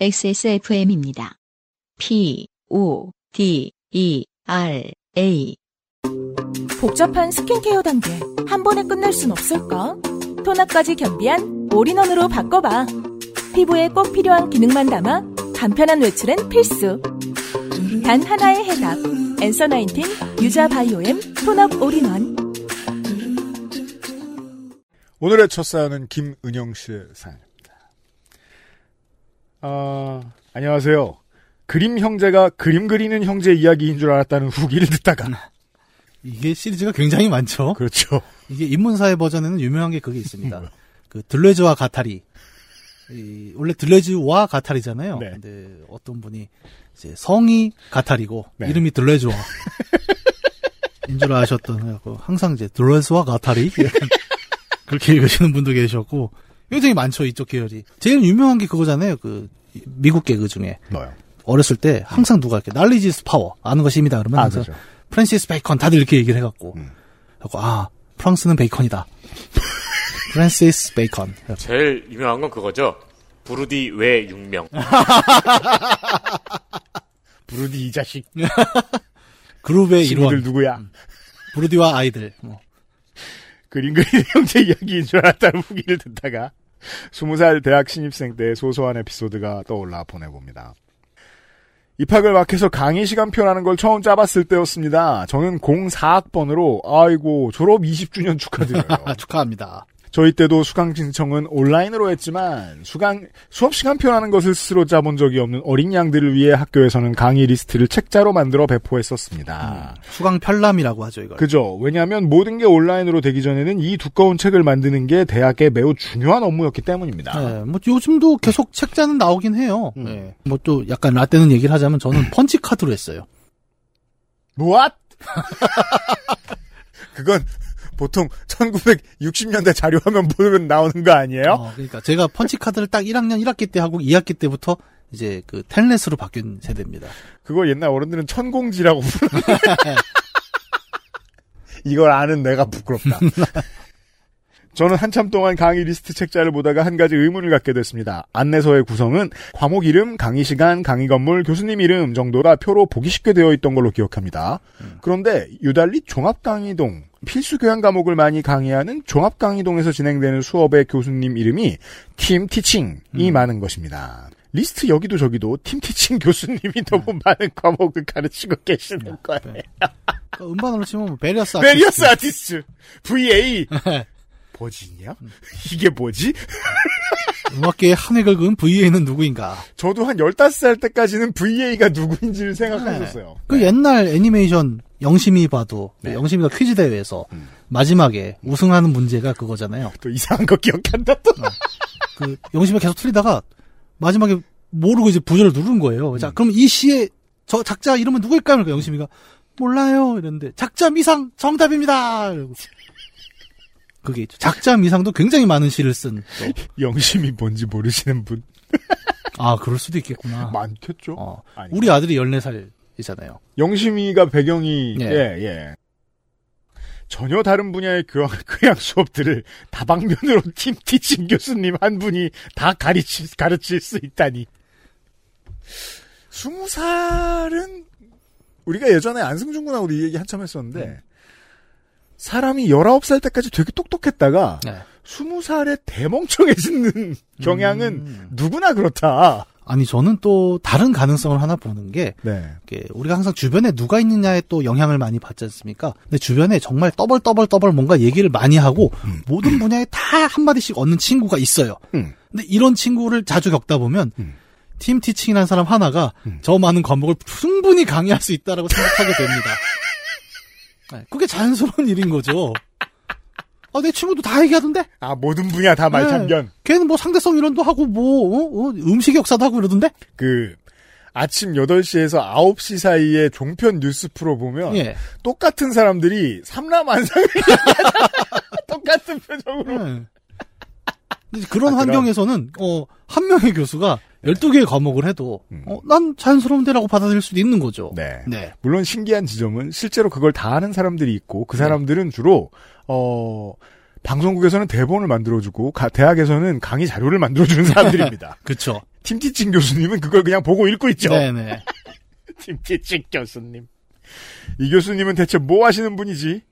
XSFM입니다. P, O, D, E, R, A. 복잡한 스킨케어 단계 한 번에 끝낼 순 없을까? 토너까지 겸비한 all-in-one으로 바꿔봐. 피부에 꼭 필요한 기능만 담아 간편한 외출엔 필수. 단 하나의 해답. Answer Nineteen 유자 biome tone-up all-in-one. 오늘의 첫 사연은 김은영 씨의 사연입니다. 아, 안녕하세요. 그림 형제가 그림 그리는 형제 이야기인 줄 알았다는 후기를 듣다가. 이게 시리즈가 굉장히 많죠. 그렇죠. 이게 인문사회 버전에는 유명한 게 그게 있습니다. 그 들레즈와 가타리. 이, 원래 들레즈와 가타리잖아요. 네. 근데 어떤 분이 이제 성이 가타리고 네. 이름이 들레즈와 인줄 아셨던 항상 이제 들레즈와 가타리 약간 그렇게 읽으시는 분도 계셨고 굉장히 많죠 이쪽 계열이. 제일 유명한 게 그거잖아요. 그 미국 개그 중에 뭐요? 어렸을 때 항상 누가 이렇게 knowledge power 아는 것이 힘이다 그러면 아, 그렇죠. 프랜시스 베이컨 다들 이렇게 얘기를 해갖고 음. 하고 아 프랑스는 베이컨이다. 프랜시스 베이컨. 제일 유명한 건 그거죠. 부르디 외 육명. 부르디 이 자식. 그룹의 일원 누구야? 브루디와 아이들. 뭐. 그림 그리는 형제 이야기인 줄 알았다는 후기를 듣다가 20살 대학 신입생 때 소소한 에피소드가 떠올라 보내봅니다. 입학을 막 해서 강의 시간표라는 걸 처음 짜봤을 때였습니다. 저는 04학번으로 아이고 졸업 20주년 축하드려요. 아, 축하합니다. 저희 때도 수강 신청은 온라인으로 했지만 수강 수업 시간표 라는 것을 스스로 짜본 적이 없는 어린 양들을 위해 학교에서는 강의 리스트를 책자로 만들어 배포했었습니다. 수강 편람이라고 하죠 이걸. 그죠. 왜냐하면 모든 게 온라인으로 되기 전에는 이 두꺼운 책을 만드는 게 대학의 매우 중요한 업무였기 때문입니다. 네, 뭐 요즘도 계속 책자는 나오긴 해요. 음. 네. 뭐또 약간 라떼는 얘기를 하자면 저는 펀치 카드로 했어요. What? 그건 보통 1960년대 자료화면 보면 나오는 거 아니에요? 어, 그러니까 제가 펀치 카드를 딱 1학년 1학기 때 하고 2학기 때부터 이제 그 텔넷으로 바뀐 세대입니다. 그거 옛날 어른들은 천공지라고 부르는데 이걸 아는 내가 부끄럽다. 저는 한참 동안 강의 리스트 책자를 보다가 한 가지 의문을 갖게 됐습니다. 안내서의 구성은 과목 이름, 강의 시간, 강의 건물, 교수님 이름 정도라 표로 보기 쉽게 되어 있던 걸로 기억합니다. 그런데 유달리 종합강의동, 필수 교양 과목을 많이 강의하는 종합 강의동에서 진행되는 수업의 교수님 이름이 팀 티칭이 많은 것입니다. 리스트 여기도 저기도 팀 티칭 교수님이 너무 많은 과목을 가르치고 계시는 거예요. 그러니까 음반으로 치면 뭐 various various artist. artist VA 뭐지냐? 이게 뭐지? 음악계의 한 획을 그은 VA는 누구인가? 저도 한 15살 때까지는 VA가 누구인지를 생각했었어요. 그 옛날 애니메이션 영심이 봐도 그 네. 영심이가 퀴즈 대회에서 음. 마지막에 우승하는 문제가 그거잖아요. 또 이상한 거 기억한다 또. 그 영심이가 계속 틀리다가 마지막에 모르고 이제 부저를 누른 거예요. 음. 자, 그럼 이 시의 저 작자 이름은 누구일까요? 그러니까 영심이가 몰라요 이랬는데 작자 미상 정답입니다. 이러고. 그게 있죠. 작자 미상도 굉장히 많은 시를 쓴. 또. 영심이 뭔지 모르시는 분 아, 그럴 수도 있겠구나. 많겠죠. 어. 우리 아들이 14살 이잖아요. 영심이가 배경이 예. 예, 예. 전혀 다른 분야의 교양, 교양 수업들을 다방면으로 팀 티칭 교수님 한 분이 다 가르칠, 가르칠 수 있다니. 스무 살은 우리가 예전에 안승준 군하고도 이 얘기 한참 했었는데 음. 사람이 19살 때까지 되게 똑똑했다가 네. 스무 살에 대멍청해지는 경향은 음. 누구나 그렇다. 아니 저는 또 다른 가능성을 하나 보는 게 네. 우리가 항상 주변에 누가 있느냐에 또 영향을 많이 받지 않습니까? 근데 주변에 정말 떠벌 떠벌 떠벌 뭔가 얘기를 많이 하고 모든 분야에 다 한마디씩 얻는 친구가 있어요. 음. 근데 이런 친구를 자주 겪다 보면 음. 팀 티칭이라는 사람 하나가 음. 저 많은 과목을 충분히 강의할 수 있다라고 생각하게 됩니다. 네, 그게 자연스러운 일인 거죠. 아, 내 친구도 다 얘기하던데? 아 모든 분야 다 말참견. 걔는 뭐 상대성 이론도 하고 뭐 어? 어? 음식 역사도 하고 이러던데? 그 아침 8시에서 9시 사이에 종편 뉴스 프로 보면 예. 똑같은 사람들이 삼라만상을 똑같은 표정으로 네. 그런 아. 환경에서는 어, 한 명의 교수가 12개의 과목을 해도 음. 어, 난 자연스러운 데라고 받아들일 수도 있는 거죠. 네. 네. 물론 신기한 지점은 실제로 그걸 다 하는 사람들이 있고 그 사람들은 주로 어 방송국에서는 대본을 만들어주고 가- 대학에서는 강의 자료를 만들어주는 사람들입니다. 그쵸. 팀티칭 교수님은 그걸 그냥 보고 읽고 있죠. 네네. 팀티칭 교수님. 이 교수님은 대체 뭐 하시는 분이지?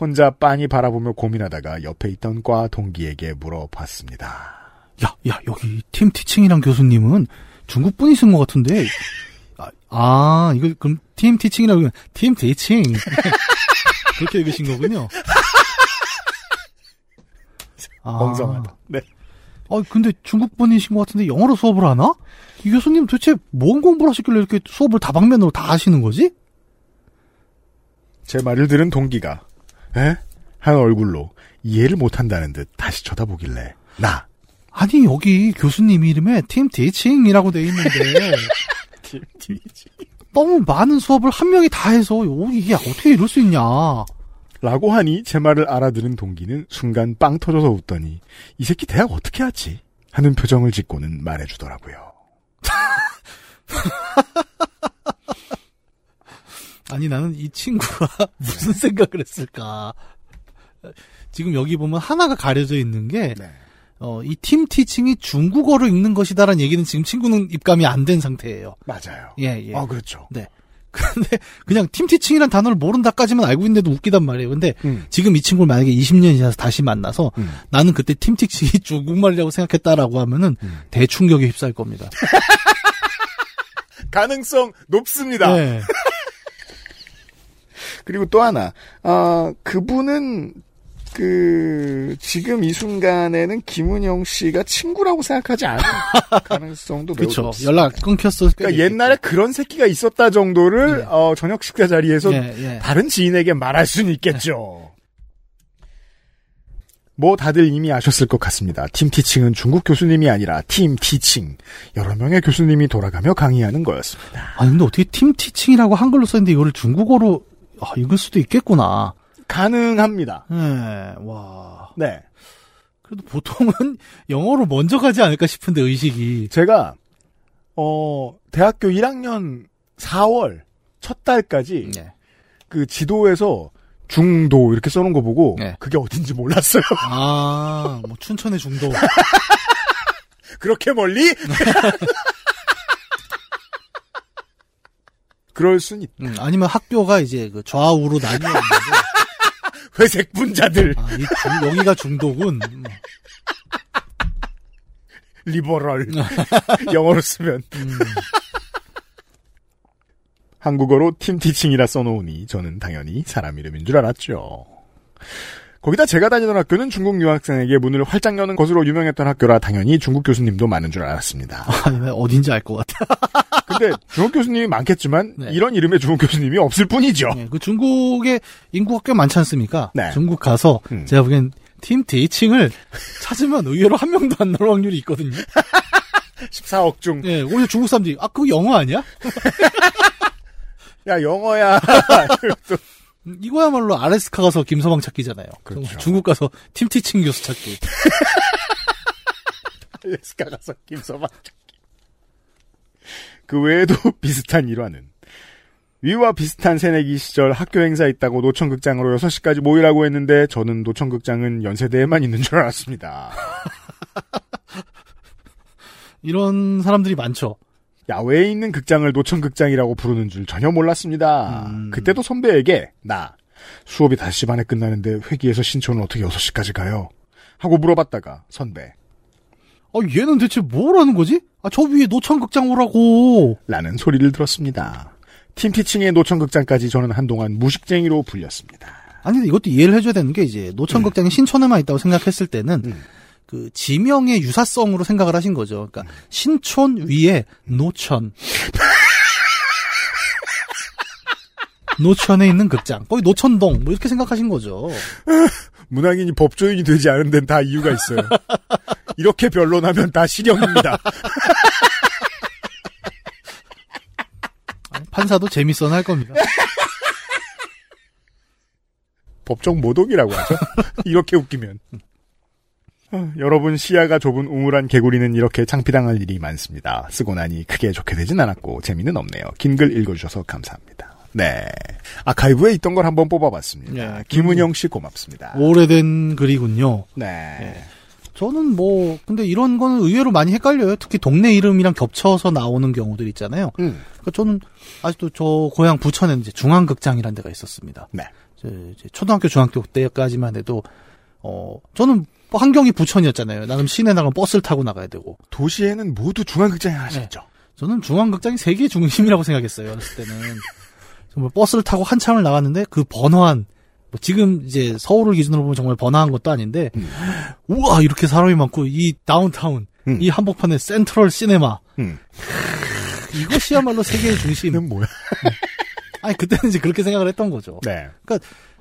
혼자 빤히 바라보며 고민하다가 옆에 있던 과 동기에게 물어봤습니다. 야, 야, 여기 팀 티칭이란 교수님은 중국 분이신 것 같은데. 아, 아, 이거 그럼 팀 티칭이라고 팀 티칭. 그렇게 읽으신 거군요. 아, 멍성하다. 네. 아, 근데 중국 분이신 것 같은데 영어로 수업을 하나? 이 교수님 도대체 뭔 공부를 하셨길래 이렇게 수업을 다방면으로 다 하시는 거지? 제 말을 들은 동기가 에? 한 얼굴로 이해를 못한다는 듯 다시 쳐다보길래 나 아니, 여기 교수님 이름에 팀 티칭이라고 돼 있는데. 너무 많은 수업을 한 명이 다 해서 요- 이게 어떻게 이럴 수 있냐. 라고 하니 제 말을 알아들은 동기는 순간 빵 터져서 웃더니 이 새끼 대학 어떻게 하지? 하는 표정을 짓고는 말해주더라고요. 아니 나는 이 친구가 무슨 생각을 했을까. 지금 여기 보면 하나가 가려져 있는 게, 네. 어, 이 팀 티칭이 중국어로 읽는 것이다라는 얘기는 지금 친구는 입감이 안 된 상태예요. 맞아요. 예, 예. 아 그렇죠. 근데 그냥 팀 티칭이란 단어를 모른다까지만 알고 있는데도 웃기단 말이에요. 근데 음. 지금 이 친구를 만약에 20년이 지나서 다시 만나서 음. 나는 그때 팀 티칭이 중국말이라고 생각했다라고 하면은 음. 대충격에 휩싸일 겁니다. 가능성 높습니다. 네. 그리고 또 하나, 아, 그분은, 그, 지금 이 순간에는 김은영 씨가 친구라고 생각하지 않은 가능성도 매우. 높습니다. 연락 끊겼을 그러니까 옛날에 그런 새끼가 있었다 정도를, 네. 어, 저녁 식사 자리에서 예, 예. 다른 지인에게 말할 수는 있겠죠. 뭐 다들 이미 아셨을 것 같습니다. 팀 티칭은 중국 교수님이 아니라 팀 티칭. 여러 명의 교수님이 돌아가며 강의하는 거였습니다. 아니 근데 어떻게 팀 티칭이라고 한글로 썼는데 이거를 중국어로 아, 읽을 수도 있겠구나. 가능합니다. 네, 와. 네. 그래도 보통은 영어로 먼저 가지 않을까 싶은데 의식이. 제가 어 대학교 1학년 4월 첫 달까지 네. 그 지도에서 중도 이렇게 써놓은 거 보고 네. 그게 어딘지 몰랐어요. 아, 뭐 춘천의 중도. 그렇게 멀리? 그럴 순 있. 음, 아니면 학교가 이제 그 좌우로 나뉘어 있는데 회색 분자들 아, 이 중, 여기가. 음, 리버럴 영어로 쓰면 음. 한국어로 팀 티칭이라 써놓으니 저는 당연히 사람 이름인 줄 알았죠. 거기다 제가 다니던 학교는 중국 유학생에게 문을 활짝 여는 것으로 유명했던 학교라 당연히 중국 교수님도 많은 줄 알았습니다. 아니, 어딘지 알 것 같아. 근데 중국 교수님이 많겠지만 네. 이런 이름의 중국 교수님이 없을 뿐이죠. 예, 그 중국에 인구가 꽤 많지 않습니까? 네. 중국 가서 음. 제가 보기엔 팀 데이칭을 찾으면 의외로 한 명도 안 나올 확률이 있거든요. 14억 중. 예, 오히려 중국 사람들이 아 그거 영어 아니야? 야 영어야. 음, 이거야말로 아레스카 가서 김서방 찾기잖아요. 그렇죠. 중국 가서 팀 티칭 교수 찾기. 알래스카 가서 김서방 그 외에도 비슷한 일화는 위와 비슷한 새내기 시절 학교 행사 있다고 노천극장으로 6시까지 모이라고 했는데 저는 노천극장은 연세대에만 있는 줄 알았습니다. 이런 사람들이 많죠. 야외에 있는 극장을 노천극장이라고 부르는 줄 전혀 몰랐습니다. 음. 그때도 선배에게 나 수업이 5시 반에 끝나는데 회기에서 신촌은 어떻게 6시까지 가요? 하고 물어봤다가 선배 아, 얘는 대체 뭘 하는 거지? 아, 저 위에 노천극장 오라고. 라는 소리를 들었습니다. 팀티칭의 노천극장까지 저는 한동안 무식쟁이로 불렸습니다. 아니, 근데 이것도 이해를 해줘야 되는 게 이제 노천극장이 신촌에만 있다고 생각했을 때는 음. 그 지명의 유사성으로 생각을 하신 거죠. 그러니까 신촌 위에 노천. 노천에 있는 극장. 거기 노천동. 뭐 이렇게 생각하신 거죠. 문학인이 법조인이 되지 않은 데는 다 이유가 있어요. 이렇게 변론하면 다 실형입니다. 판사도 재밌어는 할 겁니다. 법적 모독이라고 하죠. 이렇게 웃기면. 어, 여러분 시야가 좁은 우물한 개구리는 이렇게 창피당할 일이 많습니다. 쓰고 나니 크게 좋게 되진 않았고 재미는 없네요. 긴 글 읽어주셔서 감사합니다. 네. 아카이브에 있던 걸 한번 뽑아봤습니다. 네. 김은영 씨 고맙습니다. 오래된 글이군요. 네. 저는 뭐 근데 이런 거는 의외로 많이 헷갈려요. 특히 동네 이름이랑 겹쳐서 나오는 경우들 있잖아요. 음. 그러니까 저는 아직도 저 고향 부천에는 이제 중앙극장이라는 데가 있었습니다. 네. 저 이제 초등학교 중학교 때까지만 해도 어 저는 환경이 부천이었잖아요. 나름 시내 나가면 버스를 타고 나가야 되고 도시에는 모두 중앙극장이 하나씩 네. 있죠. 저는 중앙극장이 세계의 중심이라고 생각했어요. 어렸을 때는 정말 버스를 타고 한참을 나갔는데 그 번화한 뭐 지금 이제 서울을 기준으로 보면 정말 번화한 것도 아닌데 우와 이렇게 사람이 많고 이 다운타운 음. 이 한복판에 센트럴 시네마 음. 이것이야말로 세계의 중심. 이는 뭐야? 아니 그때는 이제 그렇게 생각을 했던 거죠. 네.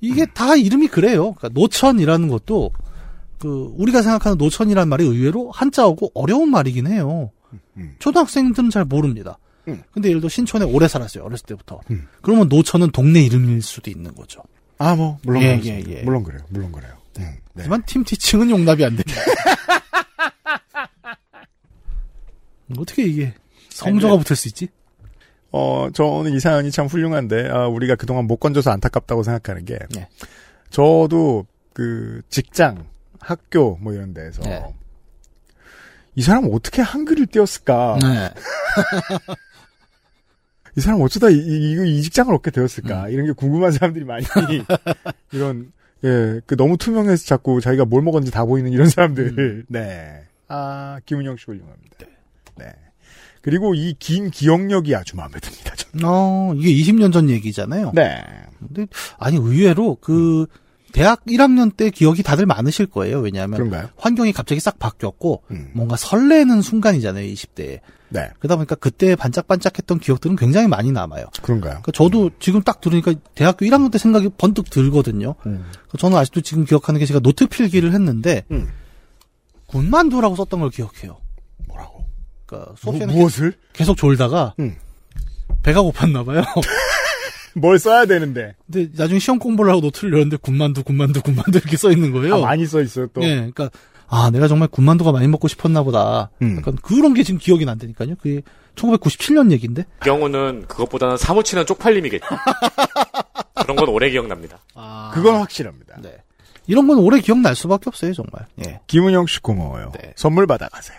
이게 다 이름이 그래요. 그러니까 노천이라는 것도 그 우리가 생각하는 노천이라는 말이 의외로 한자어고 어려운 말이긴 해요. 음. 초등학생들은 잘 모릅니다. 음. 근데 예를 들어 신촌에 오래 살았어요. 어렸을 때부터. 음. 그러면 노천은 동네 이름일 수도 있는 거죠. 아, 뭐, 물론 예. 예, 예. 물론 그래요. 물론 그래요. 음, 네. 하지만 팀 티칭은 용납이 안 됩니다. 어떻게 이게 성조가 붙을 수 있지? 어, 저는 이 사연이 참 훌륭한데, 아, 우리가 그동안 못 건져서 안타깝다고 생각하는 게, 네. 저도 그 직장, 학교 뭐 이런 데에서 네. 이 사람 어떻게 한글을 띄웠을까? 네. 이 사람 어쩌다 이, 이, 이 직장을 얻게 되었을까? 음. 이런 게 궁금한 사람들이 많이 이런 예, 그 너무 투명해서 자꾸 자기가 뭘 먹었는지 다 보이는 이런 사람들. 음. 네. 아, 김은영 씨 훌륭합니다. 네. 그리고 이 긴 기억력이 아주 마음에 듭니다. 저는. 어, 이게 20년 전 얘기잖아요. 네. 근데 아니 의외로 그 대학 1학년 때 기억이 다들 많으실 거예요. 왜냐하면 그런가요? 환경이 갑자기 싹 바뀌었고 음. 뭔가 설레는 순간이잖아요. 20대에. 네. 그러다 보니까 그때 반짝반짝했던 기억들은 굉장히 많이 남아요. 그런가요? 그러니까 저도 지금 딱 들으니까 대학교 1학년 때 생각이 번뜩 들거든요. 음. 그러니까 저는 아직도 지금 기억하는 게 제가 노트 필기를 했는데 음. 군만두라고 썼던 걸 기억해요. 뭐라고? 그러니까 무, 수업 시간에 무엇을? 계속 졸다가 음. 배가 고팠나 봐요. 뭘 써야 되는데. 근데 나중에 시험 공부를 하고 노트를 열었는데 군만두 군만두 군만두 이렇게 써 있는 거예요. 아, 많이 써 있어요, 또. 예, 그러니까 아 내가 정말 군만두가 많이 먹고 싶었나 보다. 음. 약간 그런 게 지금 기억이 난다니까요. 그게 1997년 얘기인데. 이 경우는 그것보다는 사무치는 쪽팔림이겠죠. 그런 건 오래 기억납니다. 아, 그건 확실합니다. 네. 이런 건 오래 기억날 수밖에 없어요, 정말. 예. 김은영 씨 고마워요. 네. 선물 받아가세요.